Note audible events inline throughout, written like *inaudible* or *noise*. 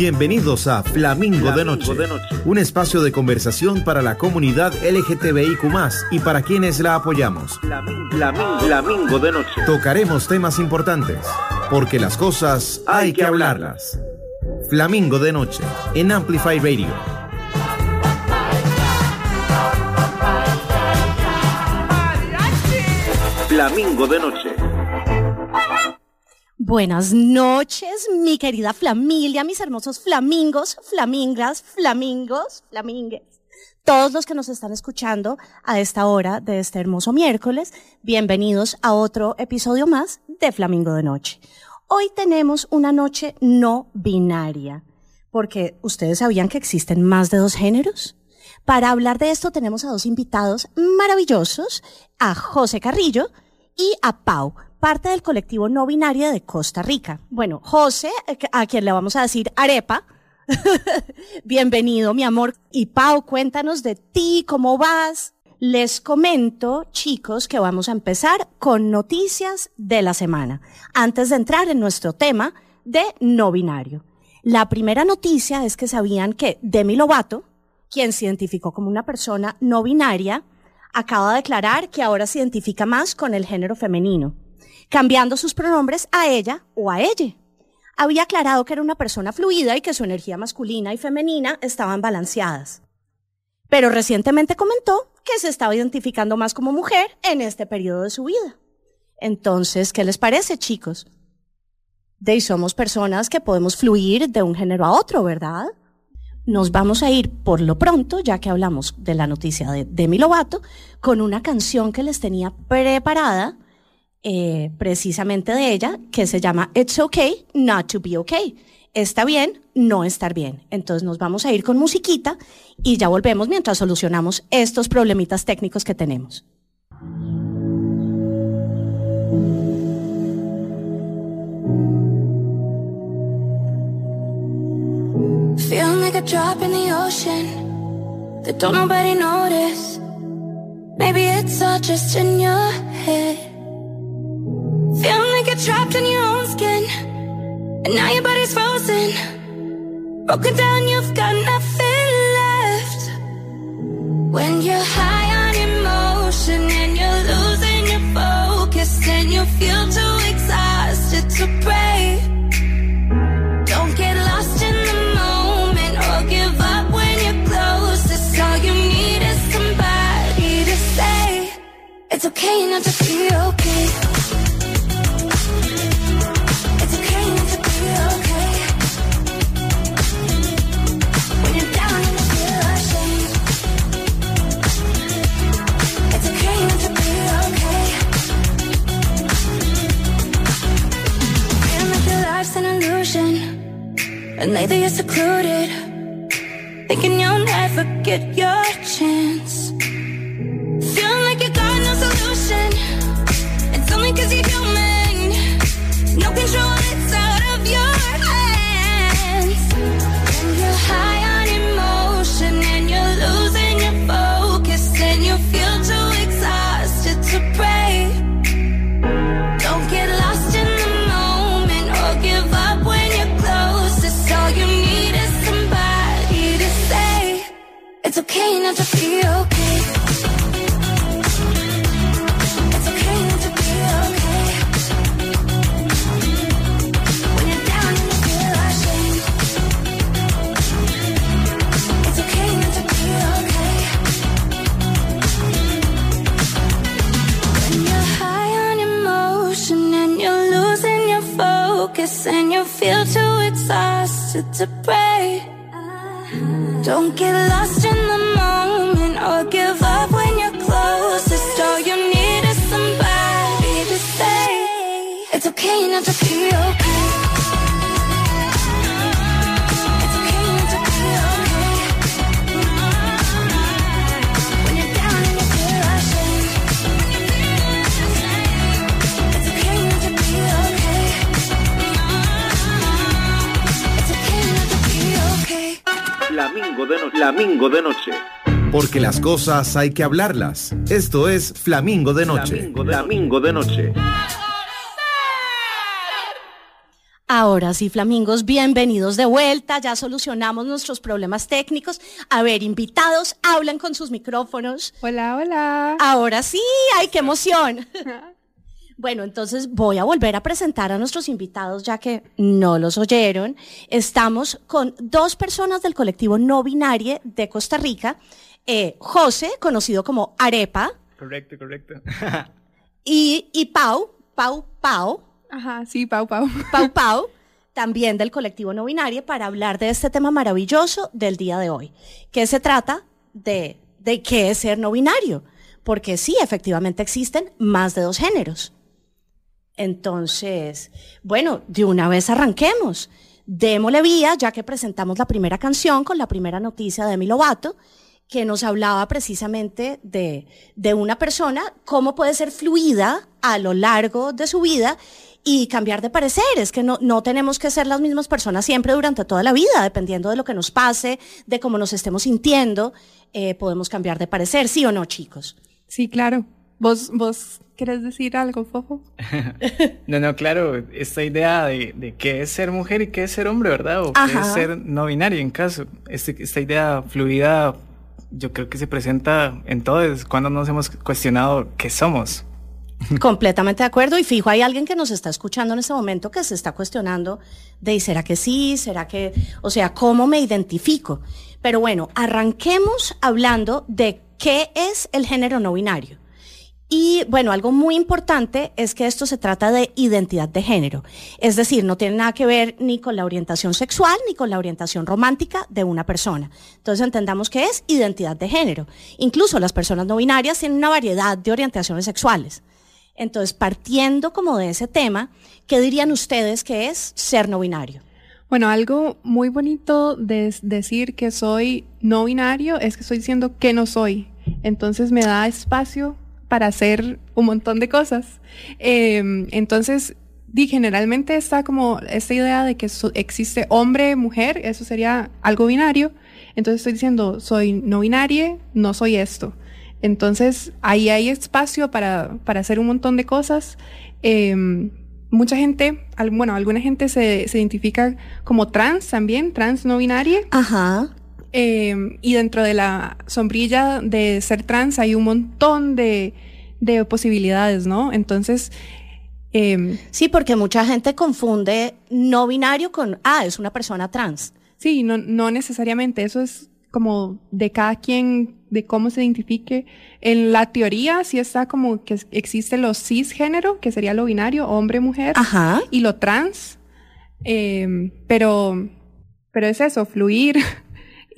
Bienvenidos a Flamingo, de, Noche, un espacio de conversación para la comunidad LGTBIQ y para quienes la apoyamos. Flamingo, de Noche. Tocaremos temas importantes, porque las cosas hay que hablarlas. Flamingo de Noche, en Amplify Radio. Flamingo de Noche. Buenas noches, mi querida familia, mis hermosos flamingos, flamingas, flamingos, flamingues. Todos los que nos están escuchando a esta hora de este hermoso miércoles, bienvenidos a otro episodio más de Flamingo de Noche. Hoy tenemos una noche no binaria, porque ustedes sabían que existen más de dos géneros. Para hablar de esto tenemos a dos invitados maravillosos, a José Carrillo y a Pau parte del colectivo no binario de Costa Rica. Bueno, José, eh, a quien le vamos a decir Arepa, *laughs* bienvenido, mi amor. Y Pau, cuéntanos de ti, cómo vas. Les comento, chicos, que vamos a empezar con noticias de la semana, antes de entrar en nuestro tema de no binario. La primera noticia es que sabían que Demi Lovato, quien se identificó como una persona no binaria, acaba de declarar que ahora se identifica más con el género femenino cambiando sus pronombres a ella o a ella. Había aclarado que era una persona fluida y que su energía masculina y femenina estaban balanceadas. Pero recientemente comentó que se estaba identificando más como mujer en este periodo de su vida. Entonces, ¿qué les parece, chicos? De somos personas que podemos fluir de un género a otro, ¿verdad? Nos vamos a ir por lo pronto, ya que hablamos de la noticia de Demi Lovato, con una canción que les tenía preparada eh, precisamente de ella, que se llama It's Okay Not to Be Okay. Está bien no estar bien. Entonces nos vamos a ir con musiquita y ya volvemos mientras solucionamos estos problemitas técnicos que tenemos. Feeling like a drop in the ocean that nobody. Maybe it's all just in your head. Feeling like you're trapped in your own skin. And now your body's frozen. Broken down, you've got nothing left. When you're high on emotion And you're losing your focus And you feel too exhausted to pray. Don't get lost in the moment Or give up when you're closest. All you need is somebody to say It's okay not to be okay And lately you're secluded. Thinking you'll never get your chance. Feeling like you got no solution. It's only cause you're human. No control, not to be okay. It's okay to be okay. When you're down and you feel It's okay to be okay. When you're high on emotion and you're losing your focus and you feel too exhausted to pray. Don't get lost in Flamingo de Noche. Flamingo de Noche. Porque las cosas hay que hablarlas. Esto es Flamingo de Noche. Flamingo de, Flamingo de Noche. Ahora sí, flamingos, bienvenidos de vuelta. Ya solucionamos nuestros problemas técnicos. A ver, invitados, hablan con sus micrófonos. Hola, hola. Ahora sí, ay, qué emoción. *laughs* Bueno, entonces voy a volver a presentar a nuestros invitados ya que no los oyeron. Estamos con dos personas del colectivo no binario de Costa Rica. Eh, José, conocido como Arepa. Correcto, correcto. y, y Pau, Pau, Pau. Ajá, sí, Pau, Pau. Pau, *laughs* Pau, también del colectivo no binario, para hablar de este tema maravilloso del día de hoy, que se trata de, de qué es ser no binario. Porque sí, efectivamente existen más de dos géneros. Entonces, bueno, de una vez arranquemos. Démosle vía, ya que presentamos la primera canción con la primera noticia de Demi Lovato, que nos hablaba precisamente de, de una persona, cómo puede ser fluida a lo largo de su vida y cambiar de parecer. Es que no, no tenemos que ser las mismas personas siempre durante toda la vida, dependiendo de lo que nos pase, de cómo nos estemos sintiendo, eh, podemos cambiar de parecer, ¿sí o no, chicos? Sí, claro. ¿Vos, vos querés decir algo, Fofo? *laughs* no, no, claro, esta idea de, de, qué es ser mujer y qué es ser hombre, ¿verdad? O qué es ser no binario en caso. Este, esta idea fluida yo creo que se presenta en todos cuando nos hemos cuestionado qué somos. Completamente de acuerdo y fijo, hay alguien que nos está escuchando en este momento que se está cuestionando de, ¿será que sí? ¿Será que, o sea, cómo me identifico? Pero bueno, arranquemos hablando de qué es el género no binario. Y bueno, algo muy importante es que esto se trata de identidad de género. Es decir, no tiene nada que ver ni con la orientación sexual ni con la orientación romántica de una persona. Entonces entendamos que es identidad de género. Incluso las personas no binarias tienen una variedad de orientaciones sexuales. Entonces, partiendo como de ese tema, ¿qué dirían ustedes que es ser no binario? Bueno, algo muy bonito de decir que soy no binario es que estoy diciendo que no soy. Entonces me da espacio para hacer un montón de cosas. Eh, entonces, di, generalmente está como esta idea de que existe hombre, mujer, eso sería algo binario. Entonces estoy diciendo, soy no binaria, no soy esto. Entonces, ahí hay espacio para, para hacer un montón de cosas. Eh, mucha gente, bueno, alguna gente se, se, identifica como trans también, trans no binaria. Ajá. Eh, y dentro de la sombrilla de ser trans hay un montón de, de posibilidades, ¿no? Entonces... Eh, sí, porque mucha gente confunde no binario con, ah, es una persona trans. Sí, no, no necesariamente, eso es como de cada quien, de cómo se identifique. En la teoría sí está como que existe lo cisgénero, que sería lo binario, hombre-mujer, y lo trans, eh, pero, pero es eso, fluir. *laughs*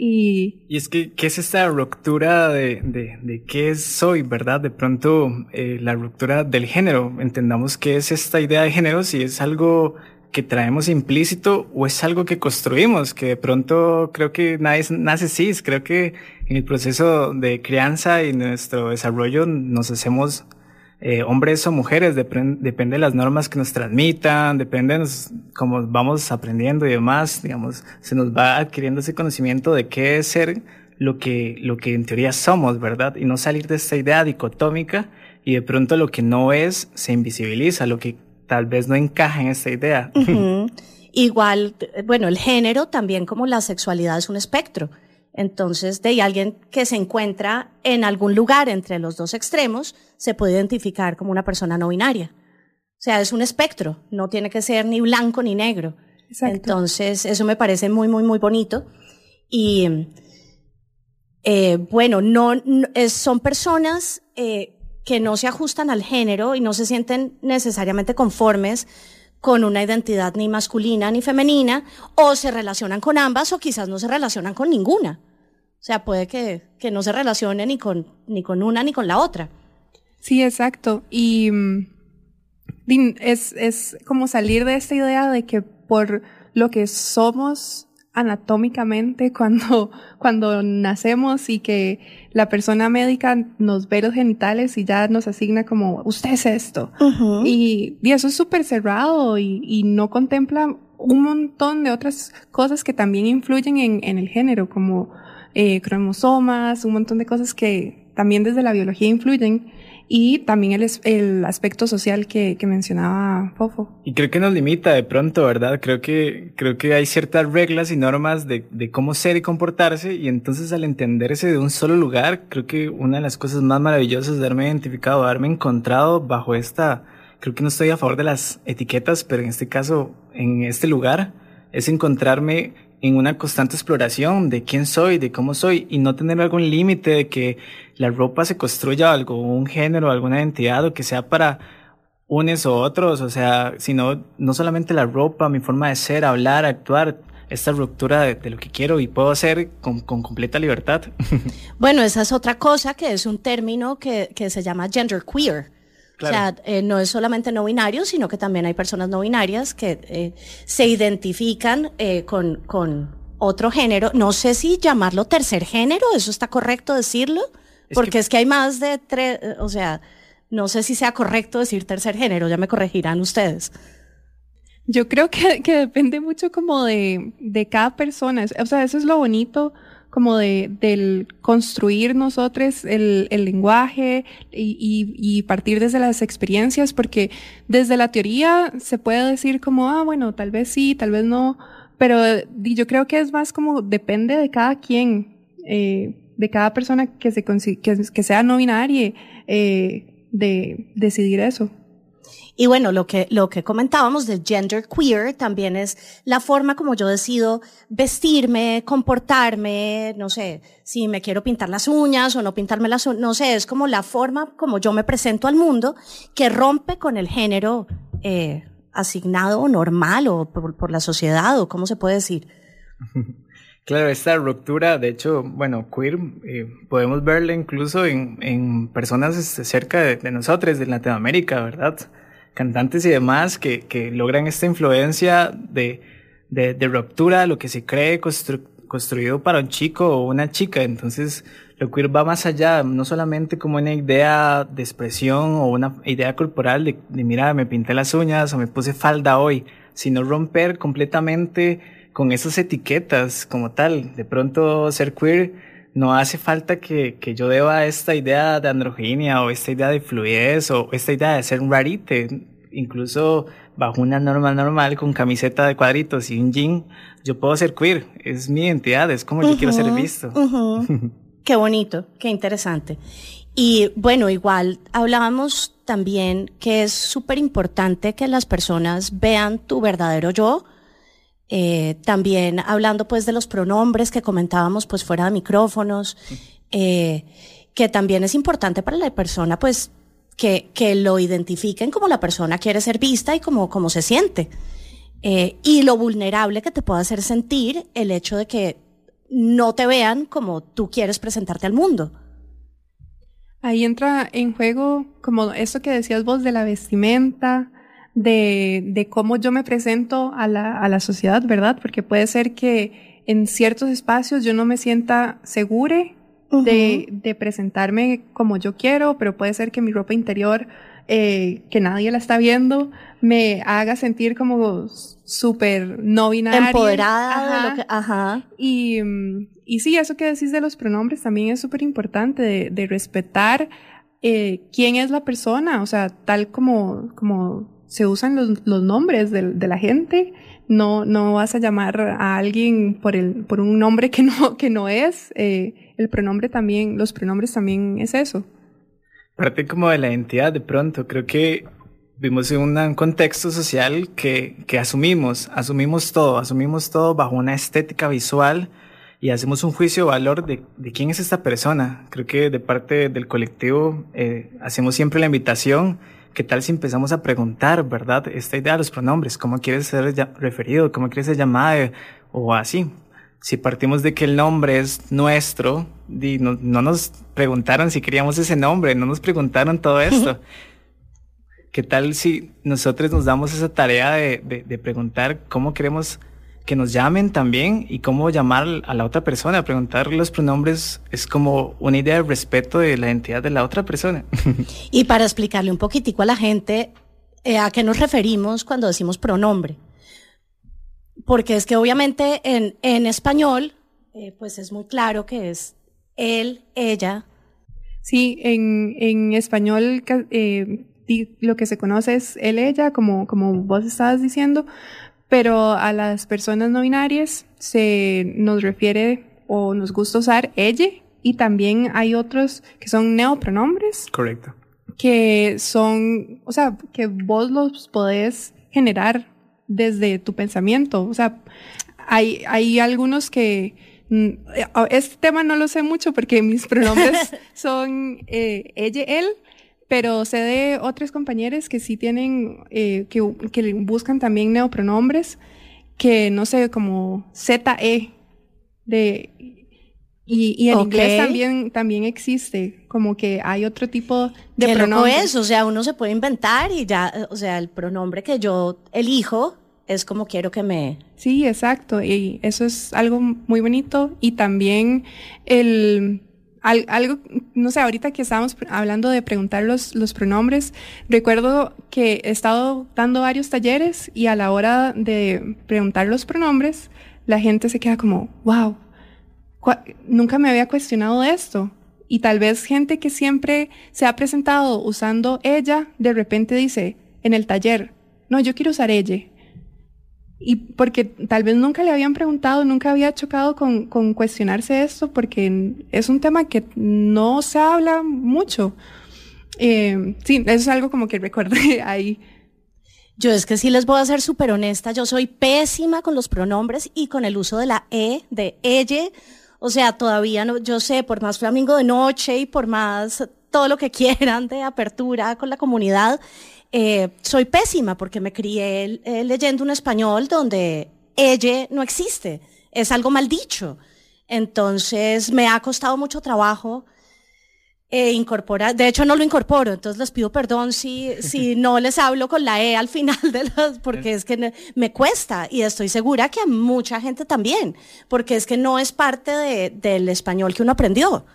Y, y es que, ¿qué es esta ruptura de, de, de qué soy, verdad? De pronto, eh, la ruptura del género. Entendamos qué es esta idea de género, si es algo que traemos implícito o es algo que construimos, que de pronto creo que nadie nace cis, creo que en el proceso de crianza y nuestro desarrollo nos hacemos eh, hombres o mujeres, depende, de las normas que nos transmitan, depende de cómo vamos aprendiendo y demás, digamos, se nos va adquiriendo ese conocimiento de qué es ser lo que, lo que en teoría somos, ¿verdad? Y no salir de esta idea dicotómica y de pronto lo que no es se invisibiliza, lo que tal vez no encaja en esta idea. Igual, bueno, el género también como la sexualidad es un espectro. Entonces, de alguien que se encuentra en algún lugar entre los dos extremos, se puede identificar como una persona no binaria. O sea, es un espectro, no tiene que ser ni blanco ni negro. Exacto. Entonces, eso me parece muy, muy, muy bonito. Y, eh, bueno, no, no es, son personas eh, que no se ajustan al género y no se sienten necesariamente conformes con una identidad ni masculina ni femenina, o se relacionan con ambas o quizás no se relacionan con ninguna. O sea, puede que, que no se relacione ni con, ni con una ni con la otra. Sí, exacto. Y es, es como salir de esta idea de que por lo que somos anatómicamente *laughs* cuando, cuando nacemos y que la persona médica nos ve los genitales y ya nos asigna como, usted es esto. Uh -huh. y, y, eso es súper cerrado y, y, no contempla un montón de otras cosas que también influyen en, en el género, como eh, cromosomas, un montón de cosas que también desde la biología influyen. Y también el, el aspecto social que, que, mencionaba Fofo. Y creo que nos limita de pronto, ¿verdad? Creo que, creo que hay ciertas reglas y normas de, de cómo ser y comportarse y entonces al entenderse de un solo lugar, creo que una de las cosas más maravillosas de haberme identificado, de haberme encontrado bajo esta, creo que no estoy a favor de las etiquetas, pero en este caso, en este lugar, es encontrarme en una constante exploración de quién soy, de cómo soy, y no tener algún límite de que la ropa se construya algo, un género, alguna identidad, o que sea para unes o otros, o sea, sino no solamente la ropa, mi forma de ser, hablar, actuar, esta ruptura de, lo que quiero y puedo hacer con, con completa libertad. *laughs* Bueno, esa es otra cosa que es un término que, que se llama gender o sea, eh, no es solamente no binario, sino que también hay personas no binarias que eh, se identifican eh, con, con otro género. No sé si llamarlo tercer género, eso está correcto decirlo, porque es que hay más de tres, o sea, no sé si sea correcto decir tercer género, ya me corregirán ustedes. Yo creo que, que depende mucho como de, de cada persona. O sea, eso es lo bonito como de, del construir nosotros el, el lenguaje y, y, y, partir desde las experiencias, porque desde la teoría se puede decir como, ah, bueno, tal vez sí, tal vez no, pero yo creo que es más como depende de cada quien, eh, de cada persona que, se, que, que sea no binaria, eh, de decidir eso. Y bueno, lo que, lo que comentábamos del gender queer también es la forma como yo decido vestirme, comportarme, no sé, si me quiero pintar las uñas o no pintarme las uñas, no sé, es como la forma como yo me presento al mundo que rompe con el género eh, asignado normal o por, la sociedad o cómo se puede decir. *laughs* Claro, esta ruptura, de hecho, bueno, queer, eh, podemos verla incluso en, en personas este, cerca de, de nosotros, de Latinoamérica, ¿verdad? cantantes y demás que, que logran esta influencia de, de, de ruptura, lo que se cree construido para un chico o una chica. Entonces, lo queer va más allá, no solamente como una idea de expresión o una idea corporal de, de mira, me pinté las uñas o me puse falda hoy, sino romper completamente con esas etiquetas como tal. De pronto, ser queer no hace falta que, que, yo deba esta idea de androginia o esta idea de fluidez o esta idea de ser un rarite. Incluso bajo una norma normal con camiseta de cuadritos y un jean, yo puedo ser queer. Es mi identidad, es como yo quiero ser visto. *laughs* qué bonito, qué interesante. Y bueno, igual hablábamos también que es súper importante que las personas vean tu verdadero yo, eh, también hablando pues de los pronombres que comentábamos pues fuera de micrófonos, eh, que también es importante para la persona pues que, que lo identifiquen como la persona quiere ser vista y como, como se siente. Eh, y lo vulnerable que te puede hacer sentir el hecho de que no te vean como tú quieres presentarte al mundo. Ahí entra en juego como eso que decías vos de la vestimenta, de, de cómo yo me presento a la, a la sociedad, ¿verdad? Porque puede ser que en ciertos espacios yo no me sienta segura de, de, presentarme como yo quiero, pero puede ser que mi ropa interior, eh, que nadie la está viendo, me haga sentir como súper no binaria. Empoderada. Ajá. ajá. Y, y sí, eso que decís de los pronombres también es súper importante, de, de respetar eh, quién es la persona, o sea, tal como, como se usan los, los nombres de, de, la gente. No, no vas a llamar a alguien por el, por un nombre que no, que no es. Eh, el pronombre también, los pronombres también es eso. Parte como de la identidad de pronto. Creo que vivimos en un contexto social que, que asumimos, asumimos todo, asumimos todo bajo una estética visual y hacemos un juicio de valor de, de quién es esta persona. Creo que de parte del colectivo eh, hacemos siempre la invitación ¿Qué tal si empezamos a preguntar, verdad? Esta idea de los pronombres, ¿cómo quieres ser referido? ¿Cómo quieres ser llamado? O así. Si partimos de que el nombre es nuestro, no, no nos preguntaron si queríamos ese nombre, no nos preguntaron todo *laughs* esto. ¿Qué tal si nosotros nos damos esa tarea de, de, de preguntar cómo queremos que nos llamen también y cómo llamar a la otra persona. Preguntar los pronombres es como una idea de respeto de la identidad de la otra persona. *laughs* y para explicarle un poquitico a la gente eh, a qué nos referimos cuando decimos pronombre. Porque es que obviamente en, en español, eh, pues es muy claro que es él, ella. Sí, en, en español eh, lo que se conoce es él, ella, como, como vos estabas diciendo, pero a las personas no binarias se nos refiere o nos gusta usar ella y también hay otros que son neopronombres. Correcto. Que son, o sea, que vos los podés generar desde tu pensamiento. O sea, hay, hay algunos que mm, este tema no lo sé mucho porque mis pronombres *laughs* son eh, ella, él, pero sé de otras compañeras que sí tienen, eh, que, que, buscan también neopronombres, que no sé, como ZE, de, y, y en inglés también, también existe, como que hay otro tipo de ¿Qué pronombre. es, o sea, uno se puede inventar y ya, o sea, el pronombre que yo elijo es como quiero que me... Sí, exacto, y eso es algo muy bonito y también el algo, no sé, ahorita que estábamos hablando de preguntar los, los pronombres, recuerdo que he estado dando varios talleres y a la hora de preguntar los pronombres, la gente se queda como, wow, nunca me había cuestionado esto. Y tal vez gente que siempre se ha presentado usando ella, de repente dice en el taller, no, yo quiero usar ella. Y porque tal vez nunca le habían preguntado, nunca había chocado con, cuestionarse esto, porque es un tema que no se habla mucho. Eh, sí, eso es algo como que recuerde *laughs* ahí. Yo es que sí les voy a ser súper honesta, yo soy pésima con los pronombres y con el uso de la E, de ella. O sea, todavía no, yo sé, por más flamingo de noche y por más todo lo que *laughs* quieran de apertura con la comunidad, eh, soy pésima porque me crié eh, leyendo un español donde ella no existe, es algo mal dicho. Entonces me ha costado mucho trabajo eh, incorporar, de hecho no lo incorporo, entonces les pido perdón si, si *laughs* no les hablo con la E al final de las, porque es que me cuesta y estoy segura que a mucha gente también, porque es que no es parte de, del español que uno aprendió.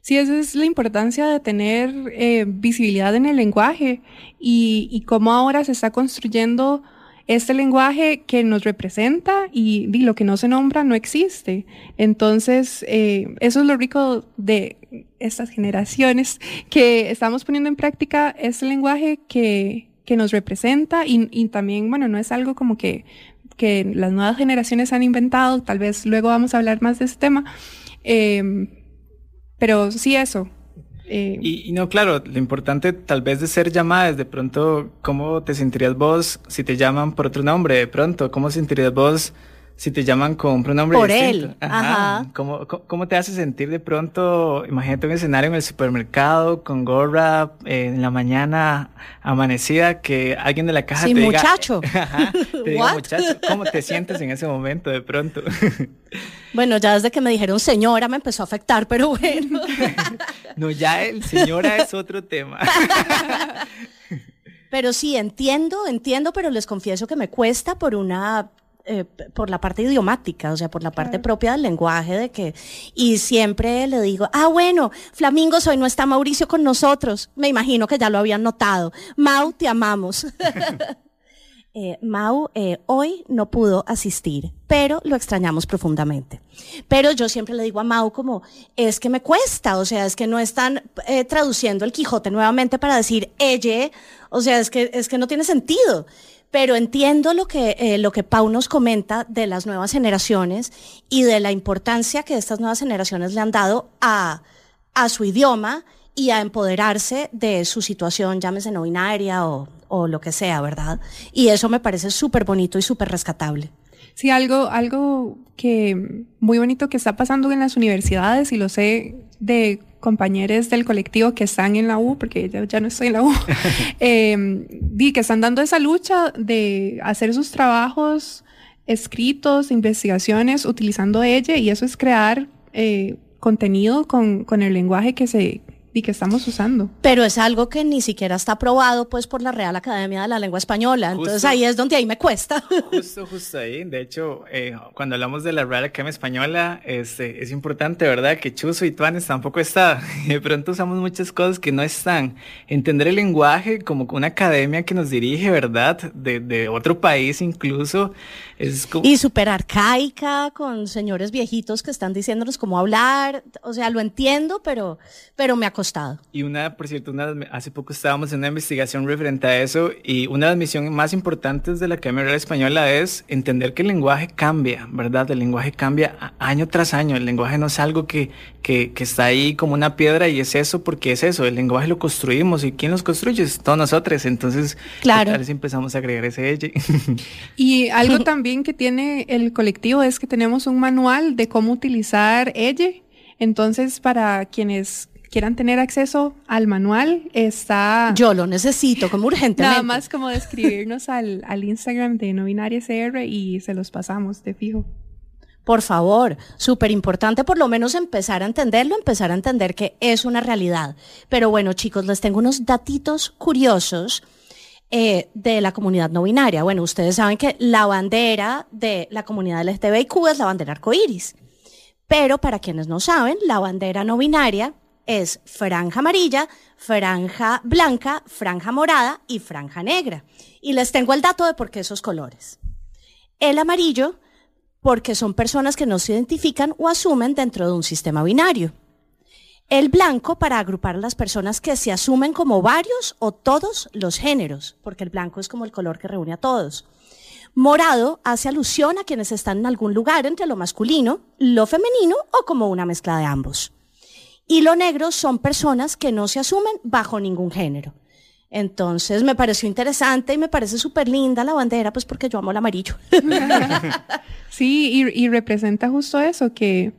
Sí, esa es la importancia de tener eh, visibilidad en el lenguaje y, y cómo ahora se está construyendo este lenguaje que nos representa y, lo que no se nombra no existe. Entonces, eh, eso es lo rico de estas generaciones *laughs* que estamos poniendo en práctica este lenguaje que, que nos representa y, y, también, bueno, no es algo como que, que las nuevas generaciones han inventado, tal vez luego vamos a hablar más de este tema. Eh, pero sí eso. Eh, y, no, claro, lo importante tal vez de ser llamada es de pronto, ¿cómo te sentirías vos si te llaman por otro nombre? De pronto, ¿cómo sentirías vos si te llaman con un pronombre por distinto? él? Ajá. ¿Cómo, ¿Cómo, te hace sentir de pronto? Imagínate un escenario en el supermercado con gorra eh, en la mañana amanecida que alguien de la caja sí, te muchacho. diga... *laughs* Ajá, te diga, muchacho. ¿Cómo te sientes en ese momento de pronto? *laughs* Bueno, ya desde que me dijeron señora me empezó a afectar, pero *laughs* bueno. no, ya el señora es otro tema. pero sí, entiendo, entiendo, pero les confieso que me cuesta por una eh, por la parte idiomática, o sea, por la parte propia del lenguaje de que, y siempre le digo, ah, bueno, Flamingo, hoy no está Mauricio con nosotros. Me imagino que ya lo habían notado. Mau, te amamos. *laughs* Eh, Mau eh, hoy no pudo asistir, pero lo extrañamos profundamente. Pero yo siempre le digo a Mau como, es que me cuesta, o sea, es que no están eh, traduciendo el Quijote nuevamente para decir ella, o sea, es que, es que no tiene sentido. Pero entiendo lo que, eh, lo que Pau nos comenta de las nuevas generaciones y de la importancia que estas nuevas generaciones le han dado a, a su idioma y a empoderarse de su situación, llámese no binaria o, o lo que sea, ¿verdad? Y eso me parece súper bonito y súper rescatable. Sí, algo, algo que muy bonito que está pasando en las universidades y lo sé de compañeros del colectivo que están en la U, porque yo ya no estoy en la U, *laughs* *laughs* eh, que están dando esa lucha de hacer sus trabajos escritos, investigaciones, utilizando ella, y eso es crear eh, contenido con, con el lenguaje que se, y que estamos usando. Pero es algo que ni siquiera está aprobado pues por la Real Academia de la Lengua Española. Entonces ahí es donde ahí me cuesta. *laughs* Justo, justo ahí. De hecho, eh, cuando hablamos de la Real Academia Española, este, es importante, ¿verdad? Que Chuzo y Tuanes tampoco está. *laughs* De pronto usamos muchas cosas que no están. Entender el lenguaje como una academia que nos dirige, ¿verdad? De, de otro país incluso. Es como... Y súper arcaica, con señores viejitos que están diciéndonos cómo hablar. O sea, lo entiendo, pero, pero me acostumbro costado. Y una, por cierto, una, hace poco estábamos en una investigación referente a eso y una de las misiones más importantes de la Academia Real Española es entender que el lenguaje cambia, ¿verdad? El lenguaje cambia año tras año. El lenguaje no es algo que, que, que está ahí como una piedra y es eso porque es eso. El lenguaje lo construimos y ¿quién los construye? Todos nosotros. Entonces, claro. tal vez empezamos a agregar ese ella. *laughs* y algo *laughs* también que tiene el colectivo es que tenemos un manual de cómo utilizar ella. Entonces, para quienes quieran tener acceso al manual, está... Yo lo necesito como urgentemente. Nada más como de escribirnos al, al Instagram de No Binaria CR y se los pasamos de fijo. Por favor, súper importante por lo menos empezar a entenderlo, empezar a entender que es una realidad. Pero bueno, chicos, les tengo unos datitos curiosos eh, de la comunidad no binaria. Bueno, ustedes saben que la bandera de la comunidad LGTBIQ es la bandera arcoíris. Pero para quienes no saben, la bandera no binaria es franja amarilla, franja blanca, franja morada y franja negra. Y les tengo el dato de por qué esos colores. El amarillo, porque son personas que no se identifican o asumen dentro de un sistema binario. El blanco para agrupar a las personas que se asumen como varios o todos los géneros, porque el blanco es como el color que reúne a todos. Morado hace alusión a quienes están en algún lugar entre lo masculino, lo femenino o como una mezcla de ambos. Y lo negro son personas que no se asumen bajo ningún género. Entonces me pareció interesante y me parece súper linda la bandera, pues porque yo amo el amarillo. *laughs* sí, y, y, representa justo eso, que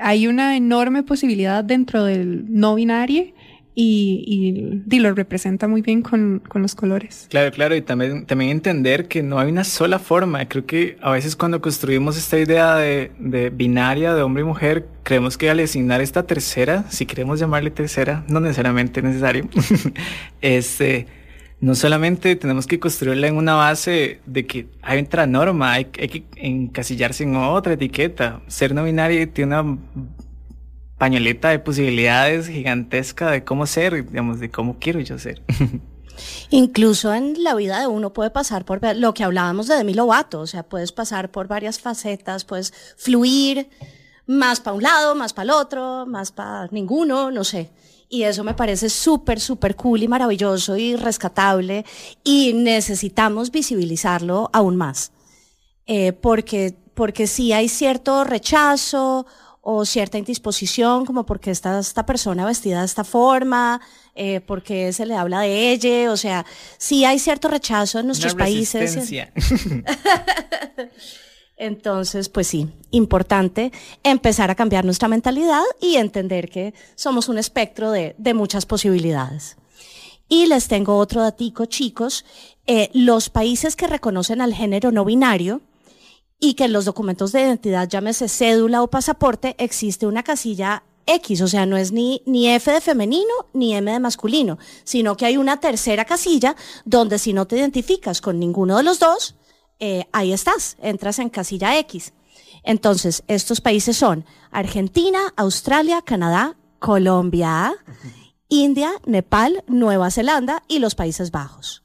hay una enorme posibilidad dentro del no binario y, y, lo representa muy bien con, con, los colores. Claro, claro, y también, también entender que no hay una sola forma. Creo que a veces cuando construimos esta idea de, de binaria, de hombre y mujer, creemos que al asignar esta tercera, si queremos llamarle tercera, no necesariamente necesario, *laughs* este, no solamente tenemos que construirla en una base de que hay otra norma, hay, hay que encasillarse en otra etiqueta. Ser no binario tiene una pañoleta de posibilidades gigantesca de cómo ser, digamos, de cómo quiero yo ser. *laughs* Incluso en la vida de uno puede pasar por lo que hablábamos de Demi Lovato, o sea, puedes pasar por varias facetas, puedes fluir más para un lado, más para el otro, más para ninguno, no sé. Y eso me parece súper, súper cool y maravilloso y rescatable y necesitamos visibilizarlo aún más. Eh, porque, porque sí hay cierto rechazo o cierta indisposición, como porque está esta persona vestida de esta forma, eh, porque se le habla de ella, o sea, sí hay cierto rechazo en nuestros Una países. *laughs* Entonces, pues sí, importante empezar a cambiar nuestra mentalidad y entender que somos un espectro de, de muchas posibilidades. Y les tengo otro datico, chicos. Eh, los países que reconocen al género no binario, y que en los documentos de identidad, llámese cédula o pasaporte, existe una casilla X, o sea, no es ni, ni F de femenino ni M de masculino, sino que hay una tercera casilla donde si no te identificas con ninguno de los dos, eh, ahí estás, entras en casilla X. Entonces, estos países son Argentina, Australia, Canadá, Colombia, India, Nepal, Nueva Zelanda y los Países Bajos.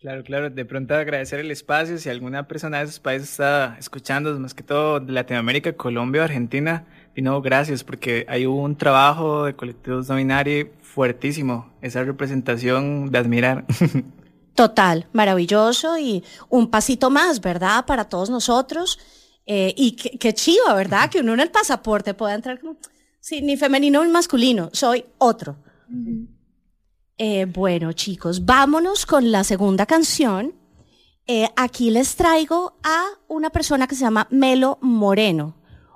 Claro, claro. De pronto agradecer el espacio. Si alguna persona de esos países está escuchando, más que todo de Latinoamérica, Colombia o Argentina, y no, gracias, porque hay un trabajo de colectivos no fuertísimo. Esa representación de admirar. *laughs* Total, maravilloso y un pasito más, ¿verdad? Para todos nosotros. Eh, y qué, qué chiva, ¿verdad? Que uno en el pasaporte pueda entrar como, sí, ni femenino ni masculino, soy otro. Eh, bueno, chicos, vámonos con la segunda canción. Eh, aquí les traigo a una persona que se llama Melo Moreno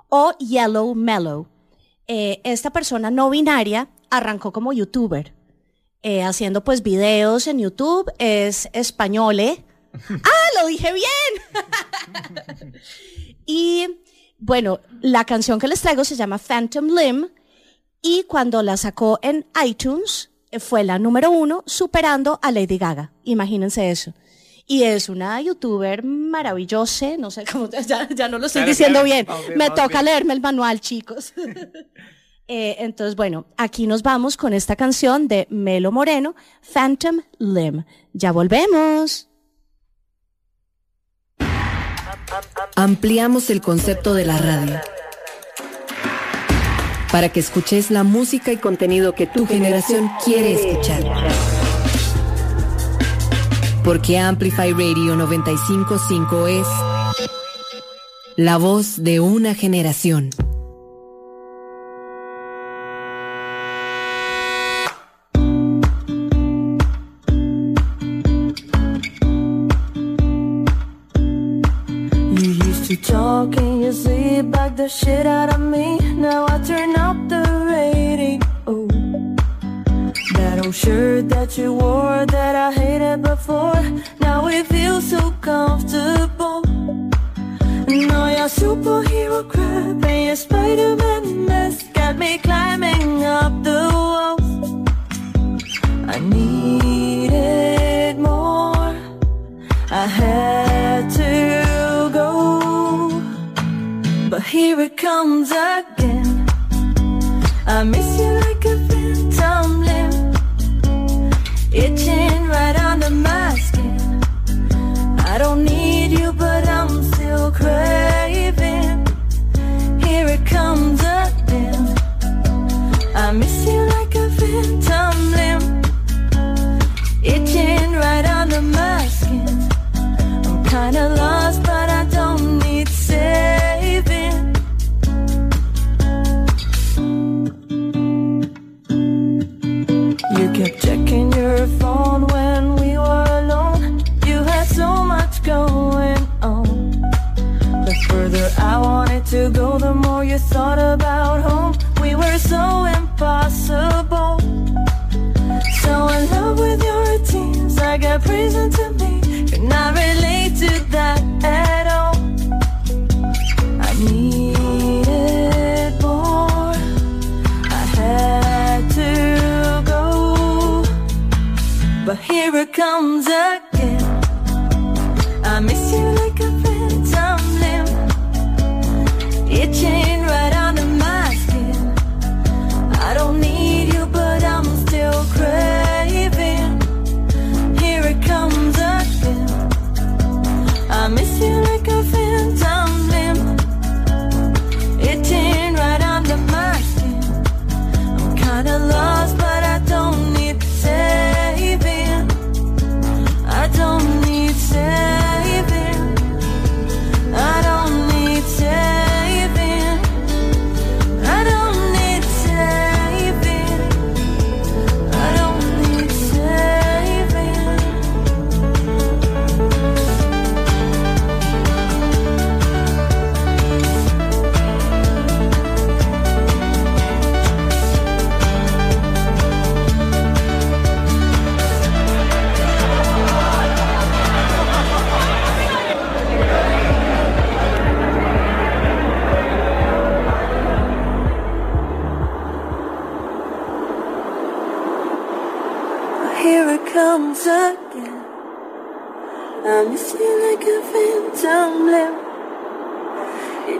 o Yellow Mellow. Eh, esta persona no binaria arrancó como youtuber, haciendo pues videos en YouTube, es español, ¿eh? *laughs* ¡Ah, lo dije bien! *laughs* y bueno, la canción que les traigo se llama Phantom Limb y cuando la sacó en iTunes, fue la número uno superando a Lady Gaga. Imagínense eso. Y es una youtuber maravillosa, no sé cómo, *laughs* ya, ya no lo estoy diciendo bien. Me toca leerme el manual, chicos. *laughs* eh, entonces, bueno, aquí nos vamos con esta canción de Melo Moreno, Phantom Limb. Ya volvemos. Ampliamos el concepto de la radio para que escuches la música y contenido que tu generación quiere escuchar. Porque Amplify Radio 955 es la voz de una generación. Sleep, back the shit out of me. Now I turn up the radio. That old shirt that you wore that I hated before. Now it feels so comfortable. Now your superhero crap and your Spider-Man mess got me climbing up the walls. I needed more. I had to but here it comes again. I miss you like a phantom limb, itching right under my skin. I don't need checking your phone when we were alone. You had so much going on. The further I wanted to go, the more you thought about home. We were so impossible. So in love with your routines, I got reason to comes again.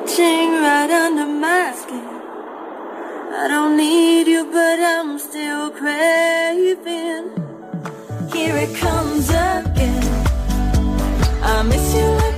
Right under my skin. I don't need you, but I'm still craving. Here it comes again. I miss you like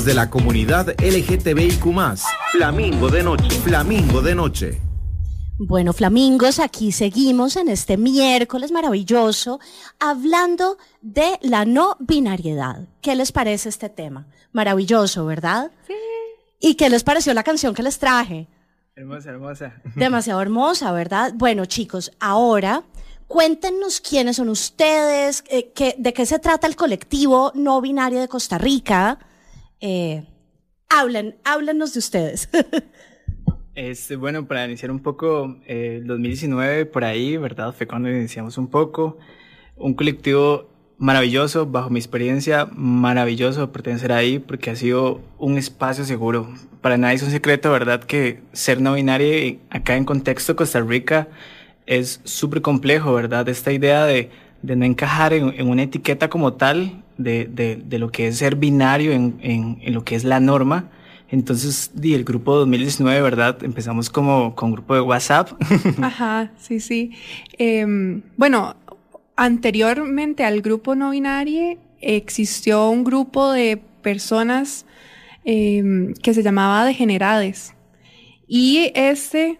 De la comunidad LGTBIQ. Flamingo de noche. Flamingo de noche. Bueno, flamingos, aquí seguimos en este miércoles maravilloso hablando de la no binariedad. ¿Qué les parece este tema? Maravilloso, ¿verdad? Sí. ¿Y qué les pareció la canción que les traje? Hermosa, hermosa. *laughs* Demasiado hermosa, ¿verdad? Bueno, chicos, ahora cuéntenos quiénes son ustedes, eh, qué- de qué se trata el colectivo no binario de Costa Rica. Eh, hablen, háblenos de ustedes. *laughs* Este, bueno, para iniciar un poco, eh, el 2019 por ahí, ¿verdad? Fue cuando iniciamos un poco. Un colectivo maravilloso, bajo mi experiencia, maravilloso pertenecer ahí porque ha sido un espacio seguro. Para nadie es un secreto, ¿verdad? Que ser no binario acá en contexto Costa Rica es súper complejo, ¿verdad? Esta idea de, no encajar en, en, una etiqueta como tal de, de, lo que es ser binario en, en, lo que es la norma. Entonces, el grupo 2019, ¿verdad? Empezamos como con grupo de WhatsApp. *laughs* Ajá, sí, sí. Eh, bueno, anteriormente al grupo no binario existió un grupo de personas eh, que se llamaba degenerades. Y este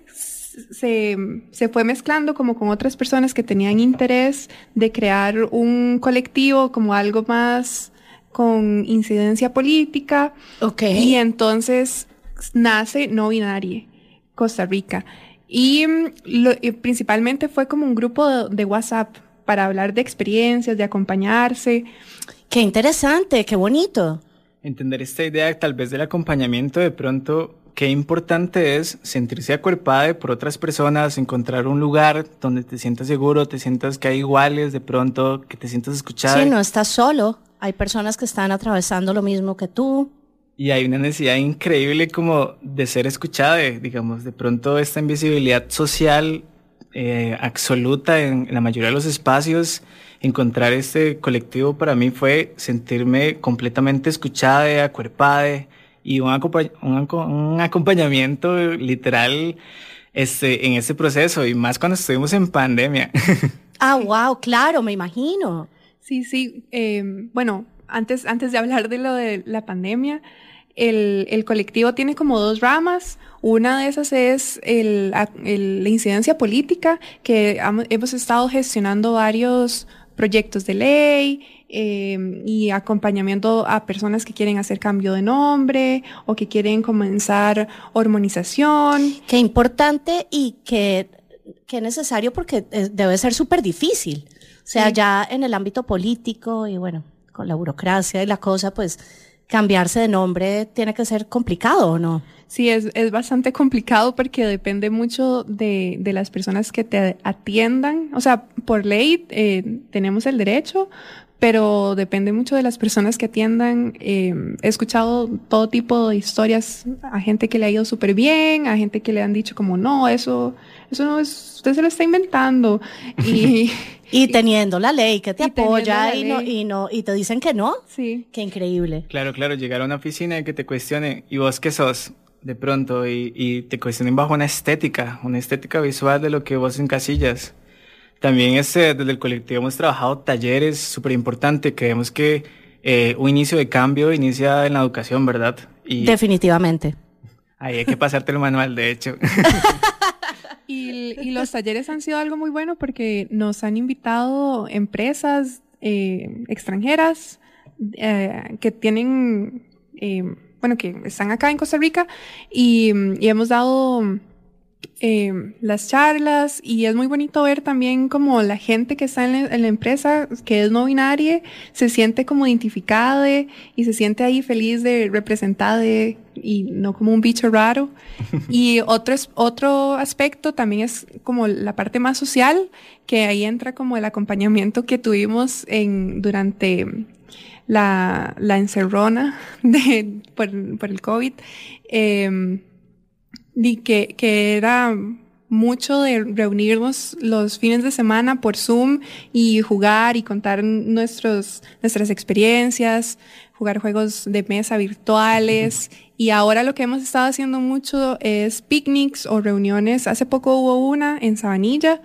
se, se, fue mezclando como con otras personas que tenían interés de crear un colectivo como algo más con incidencia política. Ok. Y entonces nace No Binarie, Costa Rica. Y, lo, y principalmente fue como un grupo de, de WhatsApp para hablar de experiencias, de acompañarse. Qué interesante, qué bonito. Entender esta idea tal vez del acompañamiento de pronto, qué importante es sentirse acuerpada por otras personas, encontrar un lugar donde te sientas seguro, te sientas que hay iguales, de pronto que te sientas escuchada. Sí, no estás solo. Hay personas que están atravesando lo mismo que tú. Y hay una necesidad increíble como de ser escuchada, de, digamos, de pronto esta invisibilidad social eh, absoluta en, en, la mayoría de los espacios. Encontrar este colectivo para mí fue sentirme completamente escuchada, acuerpada y un, acompañ un, un, acompañamiento literal este, en este proceso y más cuando estuvimos en pandemia. *laughs* ah, wow, claro, me imagino. Sí, sí. Eh, bueno, antes, antes de hablar de lo de la pandemia, el, el, colectivo tiene como dos ramas. Una de esas es el, el, la incidencia política, que hemos estado gestionando varios proyectos de ley eh, y acompañamiento a personas que quieren hacer cambio de nombre o que quieren comenzar hormonización. Qué importante y qué, qué necesario porque debe ser súper difícil. O sea, sí. ya en el ámbito político y bueno, con la burocracia y la cosa, pues cambiarse de nombre tiene que ser complicado, ¿o no? Sí, es, es bastante complicado porque depende mucho de, de, las personas que te atiendan. O sea, por ley eh, tenemos el derecho, pero depende mucho de las personas que atiendan. Eh, he escuchado todo tipo de historias a gente que le ha ido súper bien, a gente que le han dicho como, no, eso, eso no es, usted se lo está inventando. *laughs* Y... Y teniendo la ley que te y apoya y no, y no, y te dicen que no. Sí. Qué increíble. Claro, claro, llegar a una oficina y que te cuestione, ¿y vos qué sos? De pronto, y, y te cuestionen bajo una estética, una estética visual de lo que vos encasillas. También este, desde el colectivo hemos trabajado talleres súper importantes. Creemos que eh, un inicio de cambio inicia en la educación, ¿verdad? Y Definitivamente. Ahí hay que pasarte el manual, de hecho. *laughs* Y, y, los talleres han sido algo muy bueno porque nos han invitado empresas eh, extranjeras eh, que tienen, eh, bueno, que están acá en Costa Rica y, y hemos dado eh, las charlas y es muy bonito ver también como la gente que está en la, en la empresa, que es no binaria, se siente como identificada y se siente ahí feliz de representada y no como un bicho raro. *laughs* y otro, otro aspecto también es como la parte más social, que ahí entra como el acompañamiento que tuvimos en, durante la, la encerrona *laughs* de, por, por el COVID. Eh, y que, que era mucho de reunirnos los fines de semana por Zoom y jugar y contar nuestros, nuestras experiencias, jugar juegos de mesa virtuales. Y ahora lo que hemos estado haciendo mucho es picnics o reuniones. Hace poco hubo una en Sabanilla.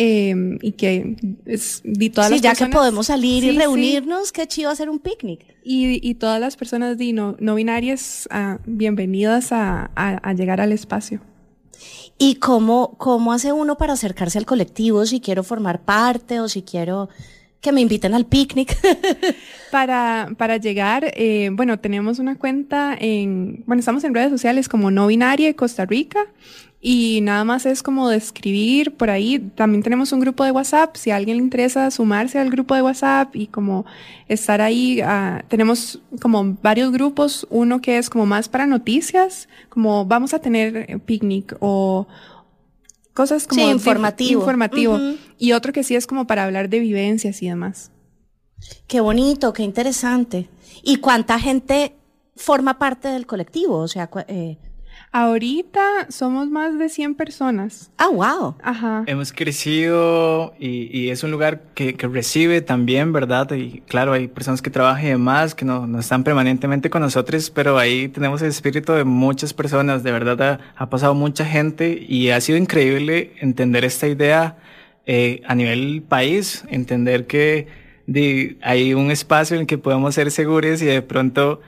Eh, y que es, y todas sí, las ya personas, que podemos salir sí, y reunirnos, sí. qué chido hacer un picnic. Y, y todas las personas de no, no binarias, uh, bienvenidas a, a, a, llegar al espacio. ¿Y cómo, cómo hace uno para acercarse al colectivo si quiero formar parte o si quiero que me inviten al picnic? *laughs* para, para llegar, eh, bueno, tenemos una cuenta en, bueno, estamos en redes sociales como No Binaria Costa Rica y nada más es como describir por ahí. También tenemos un grupo de WhatsApp, si a alguien le interesa sumarse al grupo de WhatsApp y como estar ahí, uh, tenemos como varios grupos, uno que es como más para noticias, como vamos a tener picnic o cosas como sí, informativo, informativo. Uh -huh. y otro que sí es como para hablar de vivencias y demás. Qué bonito, qué interesante. ¿Y cuánta gente forma parte del colectivo? O sea, eh, Ahorita somos más de 100 personas. Ah, wow. Ajá. Hemos crecido y, y es un lugar que, que, recibe también, ¿verdad? Y claro, hay personas que trabajan y demás, que no, no, están permanentemente con nosotros, pero ahí tenemos el espíritu de muchas personas. De verdad ha, ha pasado mucha gente y ha sido increíble entender esta idea eh, a nivel país, entender que de, hay un espacio en el que podemos ser seguros y de pronto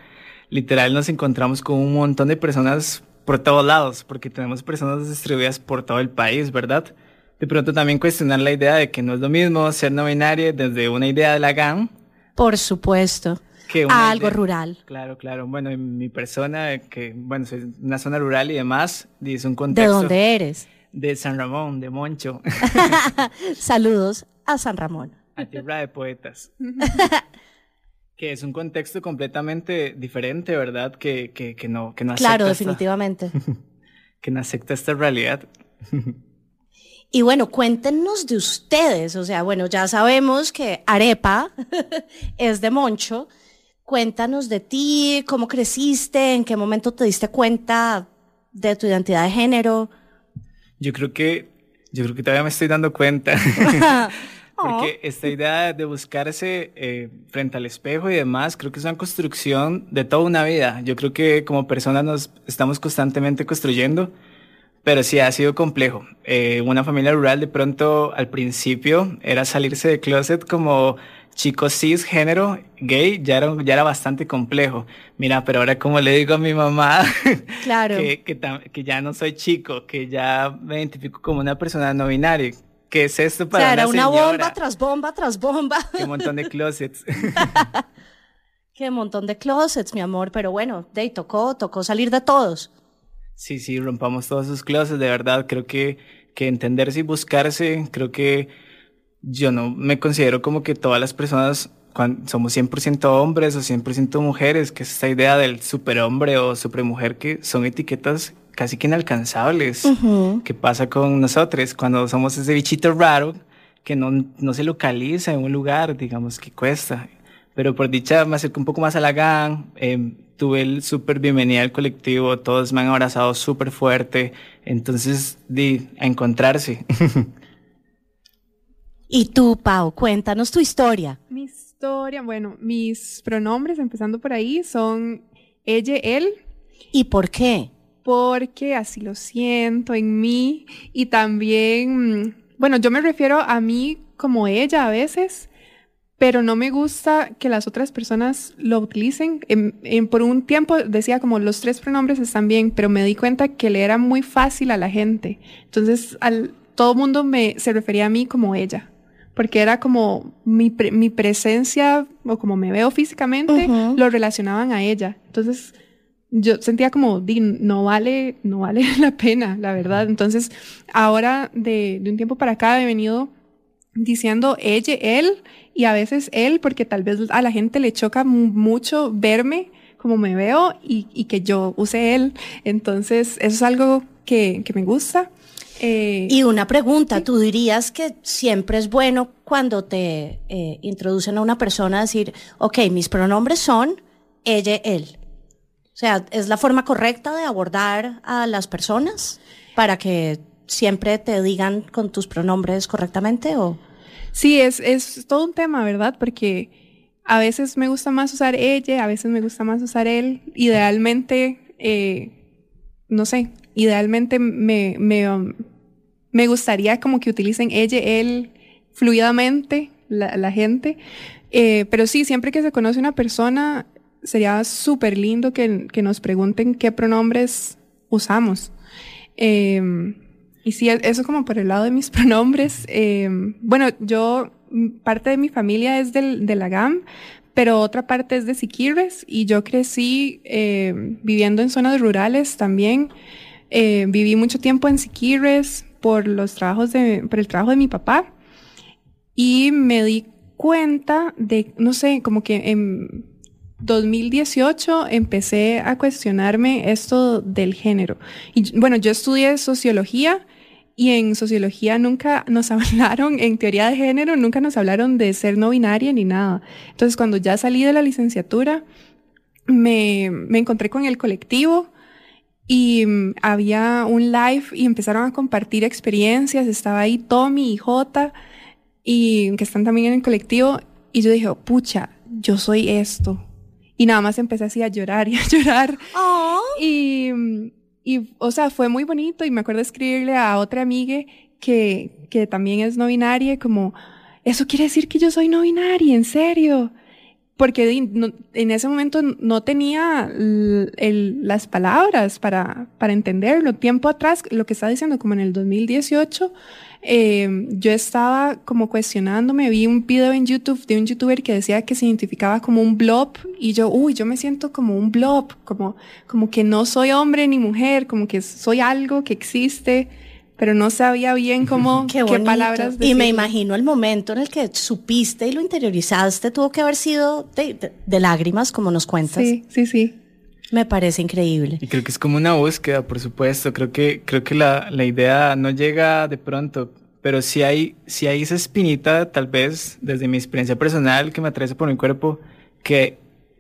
literal nos encontramos con un montón de personas por todos lados, porque tenemos personas distribuidas por todo el país, ¿verdad? De pronto también cuestionar la idea de que no es lo mismo ser no binario desde una idea de la GAM. Por supuesto. Que a algo idea. rural. Claro, claro. Bueno, en mi persona, que, bueno, soy una zona rural y demás, dice un contexto. ¿De dónde eres? De San Ramón, de Moncho. *laughs* Saludos a San Ramón. A tierra de poetas. *laughs* que es un contexto completamente diferente, ¿verdad? Que, que, que no, que no acepta Claro, definitivamente. Esta, *laughs* que no acepta esta realidad. *laughs* Y bueno, cuéntenos de ustedes. O sea, bueno, ya sabemos que Arepa *laughs* es de Moncho. Cuéntanos de ti, cómo creciste, en qué momento te diste cuenta de tu identidad de género. Yo creo que, yo creo que todavía me estoy dando cuenta. Porque esta idea de buscarse eh, frente al espejo y demás, creo que es una construcción de toda una vida. Yo creo que como personas nos estamos constantemente construyendo, pero sí ha sido complejo. Eh, una familia rural de pronto al principio era salirse de closet como chico cis, género, gay, ya era, ya era bastante complejo. Mira, pero ahora como le digo a mi mamá *laughs* claro. que, que, que ya no soy chico, que ya me identifico como una persona no binaria ¿Qué es esto para o sea, era una, una bomba tras bomba tras bomba. *laughs* Qué montón de closets. *laughs* Qué montón de closets, mi amor, pero bueno, de ahí tocó, tocó salir de todos. Sí, sí, rompamos todos esos closets, de verdad, creo que, que entenderse y buscarse, creo que yo no me considero como que todas las personas cuando somos 100% hombres o 100% mujeres, que es esta idea del superhombre o supermujer que son etiquetas casi que inalcanzables. Uh -huh. ¿Qué pasa con nosotros cuando somos ese bichito raro que no, no se localiza en un lugar, digamos, que cuesta? Pero por dicha me acerqué un poco más a la gang, eh, tuve el súper bienvenida al colectivo, todos me han abrazado súper fuerte, entonces di a encontrarse. *laughs* y tú, Pau, cuéntanos tu historia. Mi historia, bueno, mis pronombres, empezando por ahí, son ella, él. ¿Y por qué? Porque así lo siento en mí y también, bueno, yo me refiero a mí como ella a veces, pero no me gusta que las otras personas lo utilicen. En, en, por un tiempo decía como los tres pronombres están bien, pero me di cuenta que le era muy fácil a la gente. Entonces, al, todo mundo me, se refería a mí como ella. Porque era como mi, pre, mi presencia o como me veo físicamente, uh -huh. lo relacionaban a ella. Entonces, yo sentía como, no vale, no vale *laughs* la pena, la verdad. Entonces, ahora de, de un tiempo para acá he venido diciendo ella, él y a veces él, porque tal vez a la gente le choca mucho verme como me veo y, y que yo use él. Entonces, eso es algo que, que me gusta. Eh, y una pregunta, ¿sí? ¿tú dirías que siempre es bueno cuando te eh, introducen a una persona decir, ok, mis pronombres son ella, él? Sea, ¿es la forma correcta de abordar a las personas para que siempre te digan con tus pronombres correctamente o? Sí, es, es todo un tema, ¿verdad? Porque a veces me gusta más usar ella, a veces me gusta más usar él. Idealmente, eh, no sé, idealmente me, me, me gustaría como que utilicen ella, él fluidamente, la, la gente. Eh, pero sí, siempre que se conoce una persona, sería súper lindo que, que, nos pregunten qué pronombres usamos. Eh, y sí, eso como por el lado de mis *laughs* pronombres. Eh, bueno, yo, parte de mi familia es del, de la GAM, pero otra parte es de Siquirres y yo crecí eh, viviendo en zonas rurales también. Viví mucho tiempo en Siquirres por los trabajos de, por el trabajo de mi papá y me di cuenta de, no sé, como que en 2018 empecé a cuestionarme esto del género. Y bueno, yo estudié sociología y en sociología nunca nos *laughs* hablaron, en teoría de género, nunca nos hablaron de ser no binaria ni nada. Entonces, cuando ya salí de la licenciatura, me, me encontré con el colectivo y mm, había un live y empezaron a compartir experiencias. Estaba ahí Tommy y Jota, y que están también en el colectivo. Y yo dije, pucha, yo soy esto. Y nada más empecé así a llorar y a llorar. Y, mm, y, o sea, fue muy bonito y me acuerdo escribirle a otra amiga que, que también es no binaria, como, eso quiere decir que yo soy no binaria, en serio. Porque en ese momento no tenía el, las palabras para, para entenderlo. Tiempo atrás, lo que estaba diciendo, como en el 2018, eh, yo estaba como cuestionándome, vi un video en YouTube de un youtuber que decía que se identificaba como un blob y yo, uy, yo me siento como un blob, como, como que no soy hombre ni mujer, como que soy algo que existe pero no sabía bien cómo, qué, palabras decir. Y me imagino el momento en el que supiste y lo interiorizaste, tuvo que haber sido de, lágrimas, como nos cuentas. Sí, sí, sí. Me parece increíble. Y creo que es como una búsqueda, por supuesto. Creo que, creo que la, la idea no llega de pronto, pero si hay, si hay esa espinita, tal vez, desde mi experiencia personal, que me atrae por mi cuerpo, que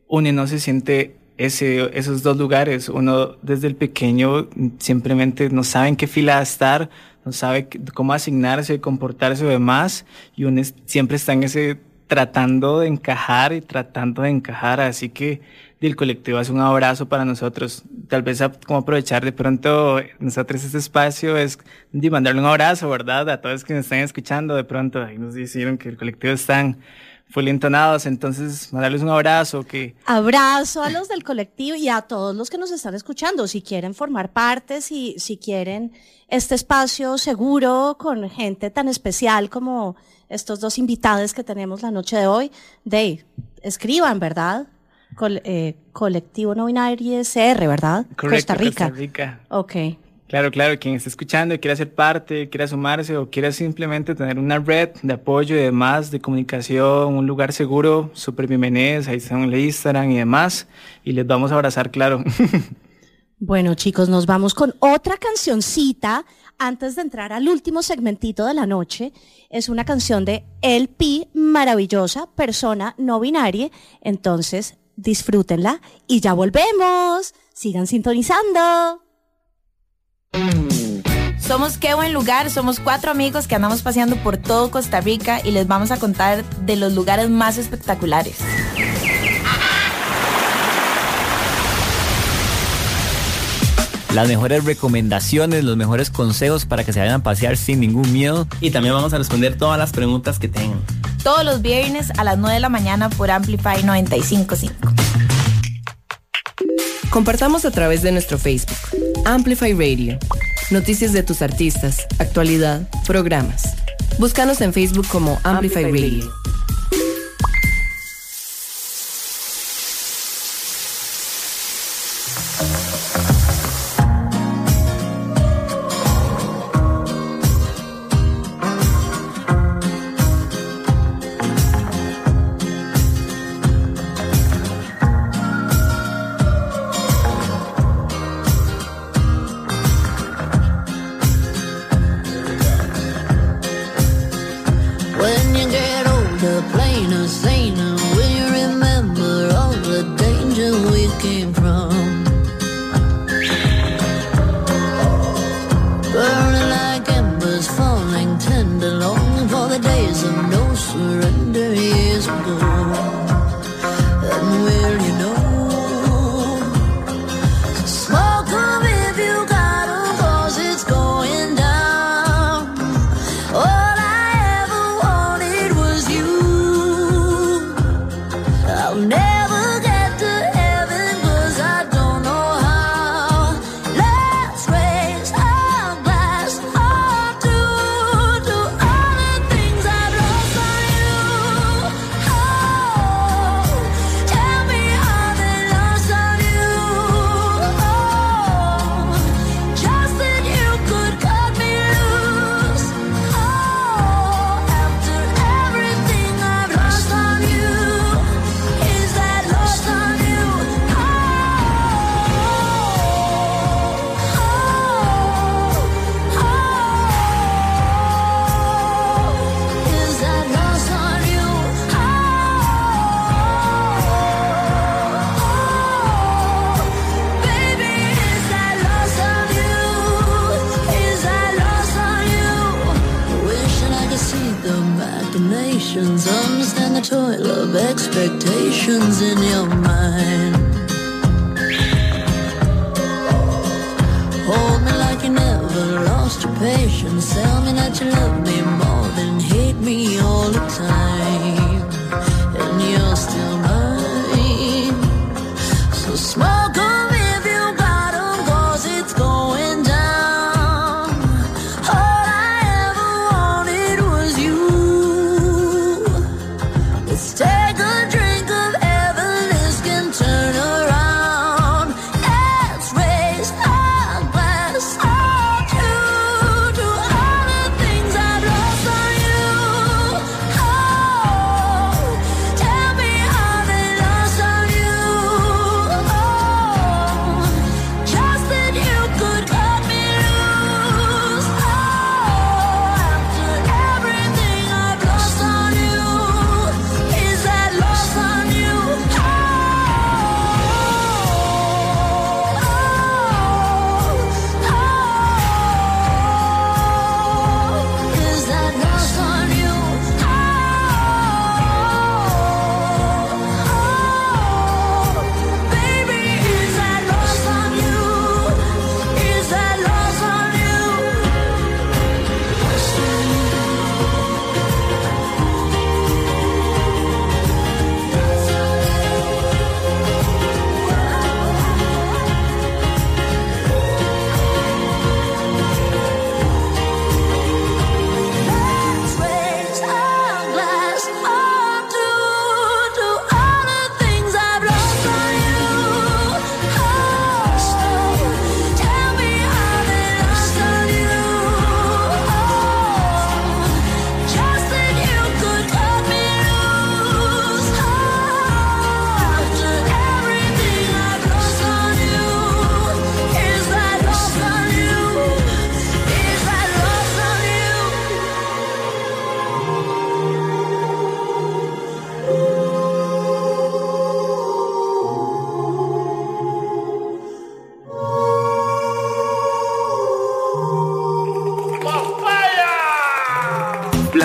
uno no se siente ese, esos dos lugares. Uno desde el pequeño simplemente no sabe en qué fila estar, no sabe cómo asignarse, comportarse o demás, y uno siempre está en ese tratando de encajar y tratando de encajar, así que del colectivo es un abrazo para nosotros. Tal vez como aprovechar de pronto nosotros este espacio es de mandarle un abrazo, ¿verdad? A todos que nos están escuchando de pronto, ahí nos dijeron que el colectivo están entonados, entonces mandarles un abrazo. Que... Abrazo a los del colectivo y a todos los que nos están escuchando. Si quieren formar parte, si, si quieren este espacio seguro con gente tan especial como estos dos invitados que tenemos la noche de hoy, de escriban, ¿verdad? Eh, colectivo no binario CR, ¿verdad? Costa Rica. Costa Rica. Ok. Claro, claro, quien está escuchando y quiera ser parte, quiera sumarse o quiera simplemente tener una red de apoyo y demás, de comunicación, un lugar seguro, súper bienvenidos, ahí están en el Instagram y demás, y les vamos a abrazar, claro. *laughs* Bueno, chicos, nos vamos con otra cancioncita antes de entrar al último segmentito de la noche. Es una canción de LP maravillosa, persona no binaria. Entonces, disfrútenla y ya volvemos. Sigan sintonizando. Somos Qué Buen Lugar, somos cuatro amigos que andamos paseando por todo Costa Rica y les vamos a contar de los lugares más espectaculares. Las mejores recomendaciones, los mejores consejos para que se vayan a pasear sin ningún miedo. Y también vamos a responder todas las preguntas que tengan. Todos los viernes a las 9 de la mañana por Amplify 955. Compartamos a través de nuestro Facebook, Amplify Radio. Noticias de tus artistas, actualidad, programas. Búscanos en Facebook como Amplify, Radio. the plainest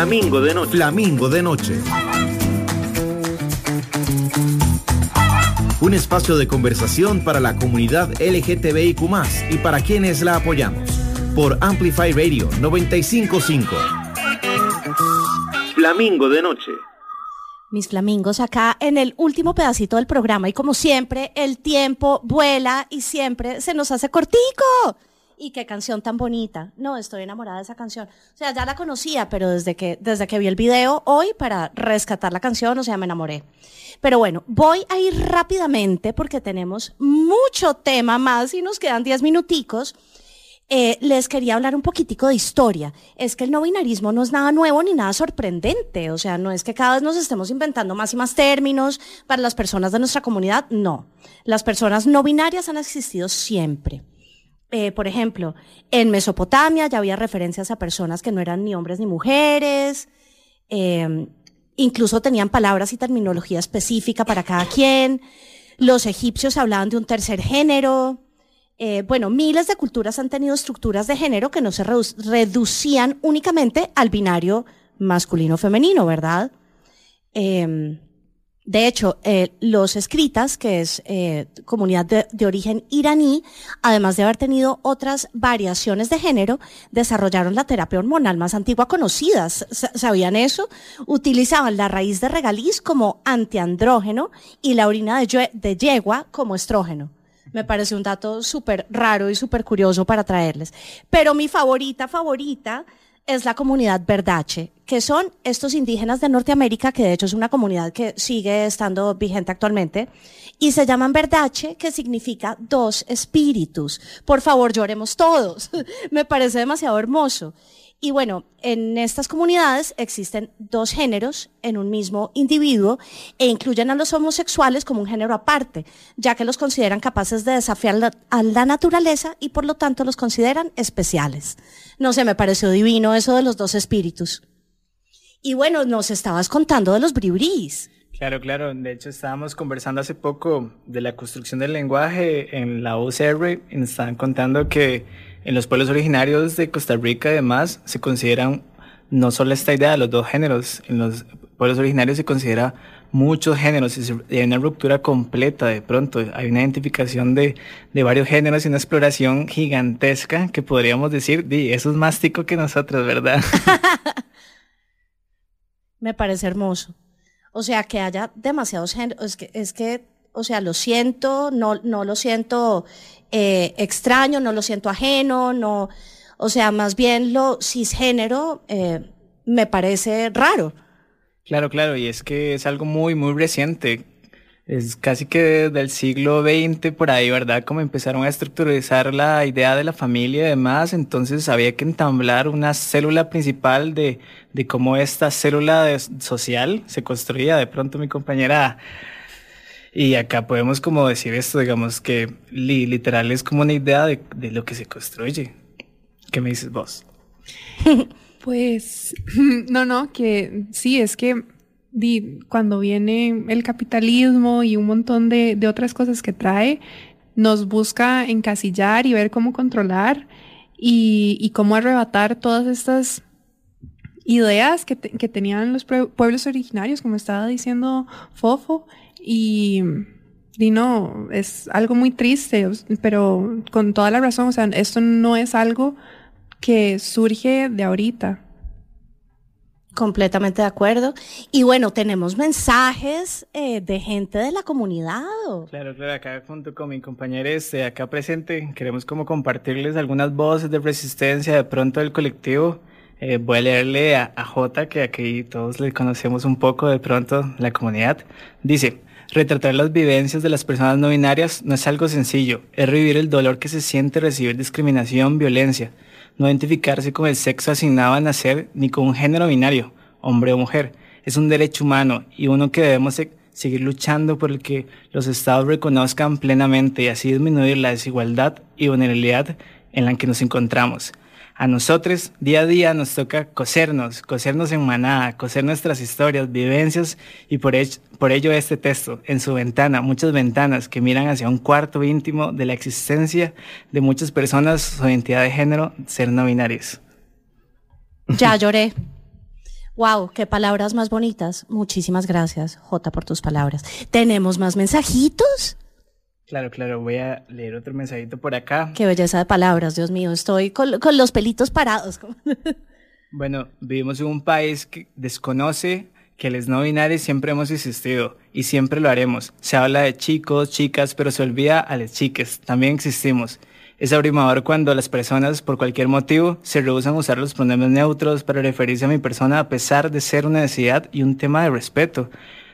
Flamingo de noche. Flamingo de noche. Un espacio de conversación para la comunidad LGTBIQ y para quienes la apoyamos. Por Amplify Radio 955. Flamingo de noche. mis flamingos acá en el último pedacito del programa y como siempre el tiempo vuela y siempre se nos hace cortico. Y qué canción tan bonita. No, estoy enamorada de esa canción. O sea, ya la conocía, pero desde que, desde que vi el video hoy para rescatar la canción, o sea, me enamoré. Pero bueno, voy a ir rápidamente porque tenemos mucho tema más y nos quedan 10 minuticos. Eh, les quería hablar un poquitico de historia. Es que el no binarismo no es nada nuevo ni nada sorprendente. O sea, no es que cada vez nos estemos inventando más y más términos para las personas de nuestra comunidad. No. Las personas no binarias han existido siempre. Eh, por ejemplo, en Mesopotamia ya había referencias a personas que no eran ni hombres ni mujeres. Eh, incluso tenían palabras y terminología específica para cada quien. Los egipcios hablaban de un tercer género. Eh, bueno, miles de culturas han tenido estructuras de género que no se redu- reducían únicamente al binario masculino-femenino, ¿verdad? Eh, de hecho, eh, los escritas, que es eh, comunidad de, de origen iraní, además de haber tenido otras variaciones de género, desarrollaron la terapia hormonal más antigua conocida. ¿Sabían eso? Utilizaban la raíz de regaliz como antiandrógeno y la orina de yegua como estrógeno. Me parece un dato súper raro y súper curioso para traerles. Pero mi favorita, favorita, es la comunidad Verdache, que son estos indígenas de Norteamérica, que de hecho es una comunidad que sigue estando vigente actualmente, y se llaman Verdache, que significa dos espíritus. Por favor, lloremos todos. *laughs* Me parece demasiado hermoso. Y bueno, en estas comunidades existen dos géneros en un mismo individuo e incluyen a los homosexuales como un género aparte, ya que los consideran capaces de desafiar a la naturaleza y por lo tanto los consideran especiales. No sé, me pareció divino eso de los dos espíritus. Y bueno, nos estabas contando de los bribrís. Claro, claro. De hecho, estábamos conversando hace poco de la construcción del lenguaje en la UCR y nos estaban contando que en los pueblos originarios de Costa Rica, además, se consideran no solo esta idea de los dos géneros, en los pueblos originarios se considera muchos géneros y hay una ruptura completa de pronto. Hay una identificación de, de varios géneros y una exploración gigantesca que podríamos decir, di, eso es más tico que nosotros, ¿verdad? *laughs* Me parece hermoso. O sea, que haya demasiados géneros. Es que, es que o sea, lo siento, no, no lo siento eh, extraño, no lo siento ajeno, no, o sea, más bien lo cisgénero eh, me parece raro. Claro, claro, y es que es algo muy, muy reciente. Es casi que del siglo XX por ahí, ¿verdad? Como empezaron a estructurizar la idea de la familia y demás, entonces había que entamblar una célula principal de, de cómo esta célula social se construía. De pronto mi compañera y acá podemos como decir esto, digamos que literal es como una idea de, de lo que se construye. ¿Qué me dices vos? *laughs* Pues, *laughs* no, no, que sí, es que di, cuando viene el capitalismo y un montón de, de, otras cosas que trae, nos busca encasillar y ver cómo controlar y, y cómo arrebatar todas estas ideas que, te, que tenían los pueblos originarios, como estaba diciendo Fofo, y, y no, es algo muy triste, pero con toda la razón, o sea, esto no es algo que surge de ahorita. Completamente de acuerdo. Y bueno, tenemos mensajes eh, de gente de la comunidad. Claro, claro, acá junto con mi compañero este, acá presente, queremos como compartirles algunas voces de resistencia de pronto del colectivo. Eh, voy a leerle a, a J, que aquí todos le conocemos un poco de pronto, la comunidad. Dice, Retratar las vivencias de las personas no binarias no es algo sencillo, es revivir el dolor que se siente recibir discriminación, violencia, no identificarse con el sexo asignado a nacer ni con un género binario, hombre o mujer. Es un derecho humano y uno que debemos seguir luchando por el que los estados reconozcan plenamente y así disminuir la desigualdad y vulnerabilidad en la que nos encontramos. A nosotros día a día nos toca cosernos, cosernos en manada, coser nuestras historias, vivencias y por, por ello este texto, en su ventana, muchas ventanas que miran hacia un cuarto íntimo de la existencia de muchas personas, su identidad de género, ser no binarios. Ya lloré. Wow, qué palabras más bonitas. Muchísimas gracias, Jota, por tus palabras. ¿Tenemos más mensajitos? Claro, claro, voy a leer otro mensajito por acá. Qué belleza de palabras, Dios mío, estoy con, con los pelitos parados. *laughs* bueno, vivimos en un país que desconoce que les no binarios siempre hemos existido y siempre lo haremos. Se habla de chicos, chicas, pero se olvida a las chiques, también existimos. Es abrumador cuando las personas, por cualquier motivo, se rehusan a usar los pronombres neutros para referirse a mi persona a pesar de ser una necesidad y un tema de respeto.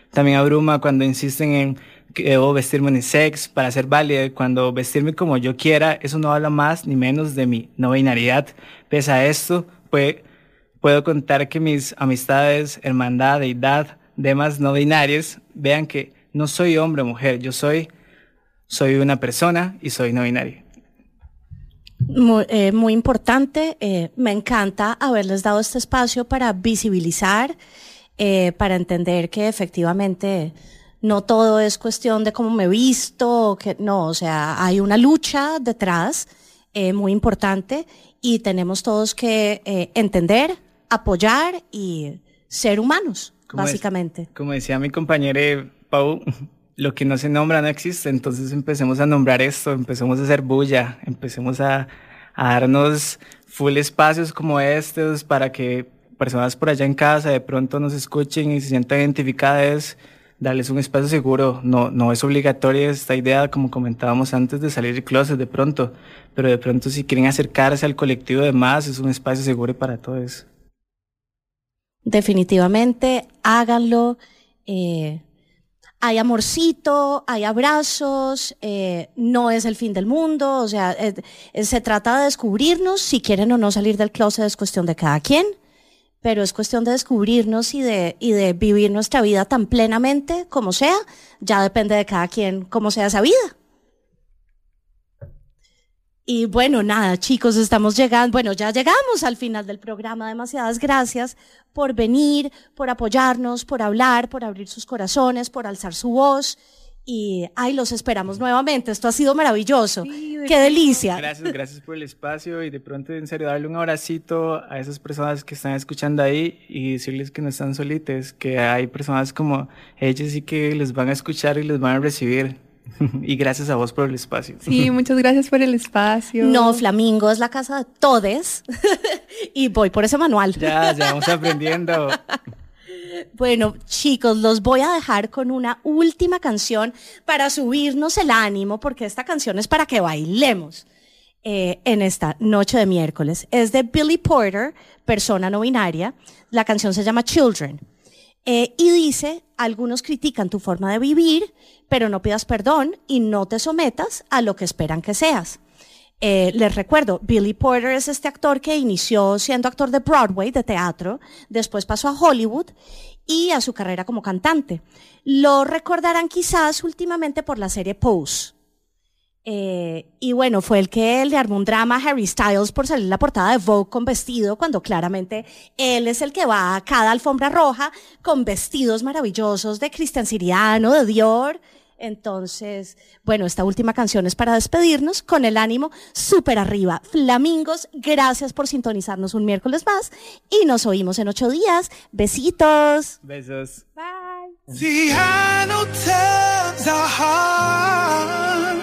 También abruma cuando insisten en debo vestirme unisex para ser válida, cuando vestirme como yo quiera, eso no habla más ni menos de mi no binariedad. Pese a esto, puedo contar que mis amistades, hermandad, deidad, demás no binarios, vean que no soy hombre o mujer, yo soy, soy una persona y soy no binario. Muy, eh, muy importante, eh, me encanta haberles dado este espacio para visibilizar, eh, para entender que efectivamente no todo es cuestión de cómo me he visto, que no, o sea, hay una lucha detrás eh, muy importante y tenemos todos que eh, entender, apoyar y ser humanos, como básicamente. Es, como decía mi compañero Pau, lo que no se nombra no existe, entonces empecemos a nombrar esto, empecemos a hacer bulla, empecemos a, a darnos full espacios como estos para que personas por allá en casa de pronto nos escuchen y se sientan identificadas darles un espacio seguro. No, no es obligatoria esta idea, como comentábamos antes, de salir del closet de pronto, pero de pronto si quieren acercarse al colectivo de más, es un espacio seguro para todos. Definitivamente, háganlo. Eh, hay amorcito, hay abrazos, eh, no es el fin del mundo, o sea, eh, se trata de descubrirnos, si quieren o no salir del closet es cuestión de cada quien pero es cuestión de descubrirnos y de, y de vivir nuestra vida tan plenamente como sea. Ya depende de cada quien cómo sea esa vida. Y bueno, nada, chicos, estamos llegando, bueno, ya llegamos al final del programa. Demasiadas gracias por venir, por apoyarnos, por hablar, por abrir sus corazones, por alzar su voz. Y, ay, los esperamos nuevamente. Esto ha sido maravilloso. Qué delicia. Gracias, gracias por el espacio y de pronto, en serio, darle un abracito a esas personas que están escuchando ahí y decirles que no están solitas, que hay personas como ellas y que les van a escuchar y les van a recibir. *laughs* y gracias a vos por el espacio. Sí, *laughs* muchas gracias por el espacio. No, Flamingo es la casa de todes. *laughs* y voy por ese manual. Ya, ya vamos aprendiendo. Bueno, chicos, los voy a dejar con una última canción para subirnos el ánimo, porque esta canción es para que bailemos eh, en esta noche de miércoles. Es de Billy Porter, persona no binaria. La canción se llama Children. Eh, y dice, algunos critican tu forma de vivir, pero no pidas perdón y no te sometas a lo que esperan que seas. Eh, les recuerdo, Billy Porter es este actor que inició siendo actor de Broadway, de teatro, después pasó a Hollywood y a su carrera como cantante. Lo recordarán quizás últimamente por la serie Pose. Eh, y bueno, fue el que le armó un drama a Harry Styles por salir la portada de Vogue con vestido, cuando claramente él es el que va a cada alfombra roja con vestidos maravillosos de Cristian Siriano, de Dior. Entonces, bueno, esta última canción es para despedirnos con el ánimo súper arriba. Flamingos, gracias por sintonizarnos un miércoles más y nos oímos en ocho días. Besitos. Besos. Bye. See, I know times are hard.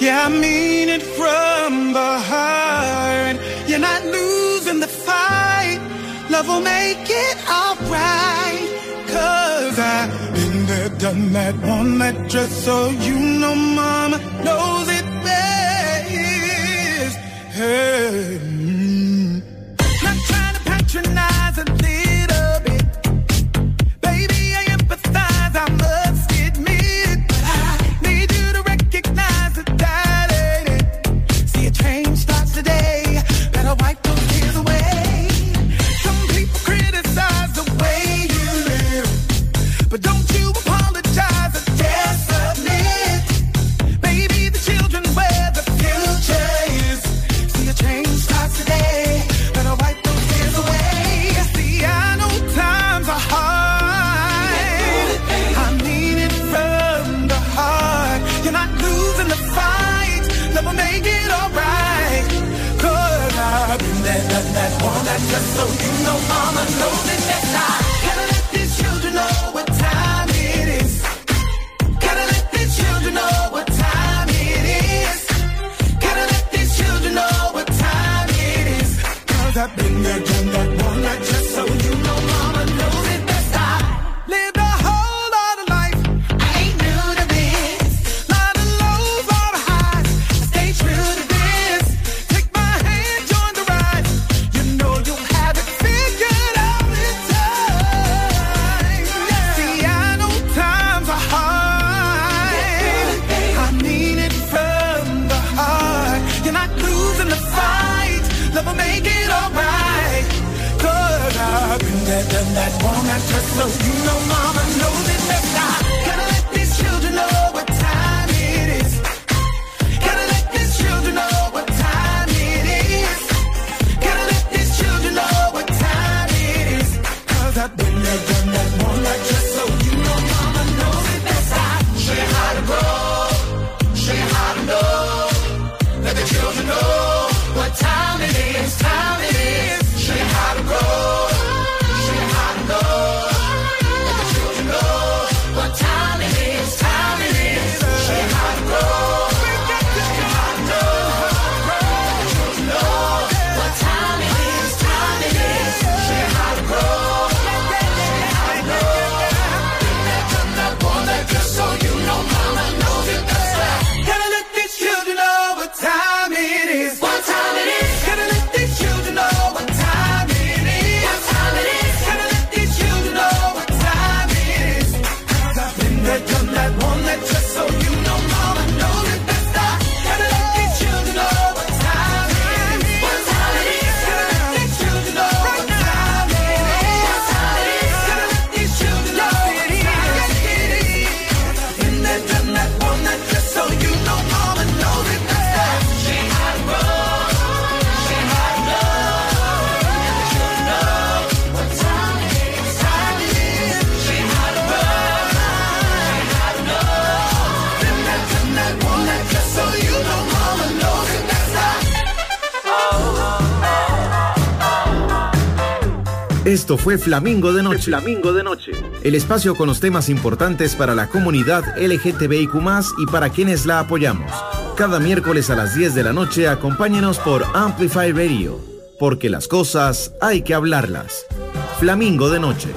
Yeah, I mean it from the heart. You're not losing the fight. Love will make it alright. Done that, worn that dress. So you know, mama knows it Esto fue Flamingo de Noche. Flamingo de Noche. El espacio con los temas importantes para la comunidad LGTBIQ y para quienes la apoyamos. Cada miércoles a las 10 de la noche acompáñenos por Amplify Radio, porque las cosas hay que hablarlas. Flamingo de Noche.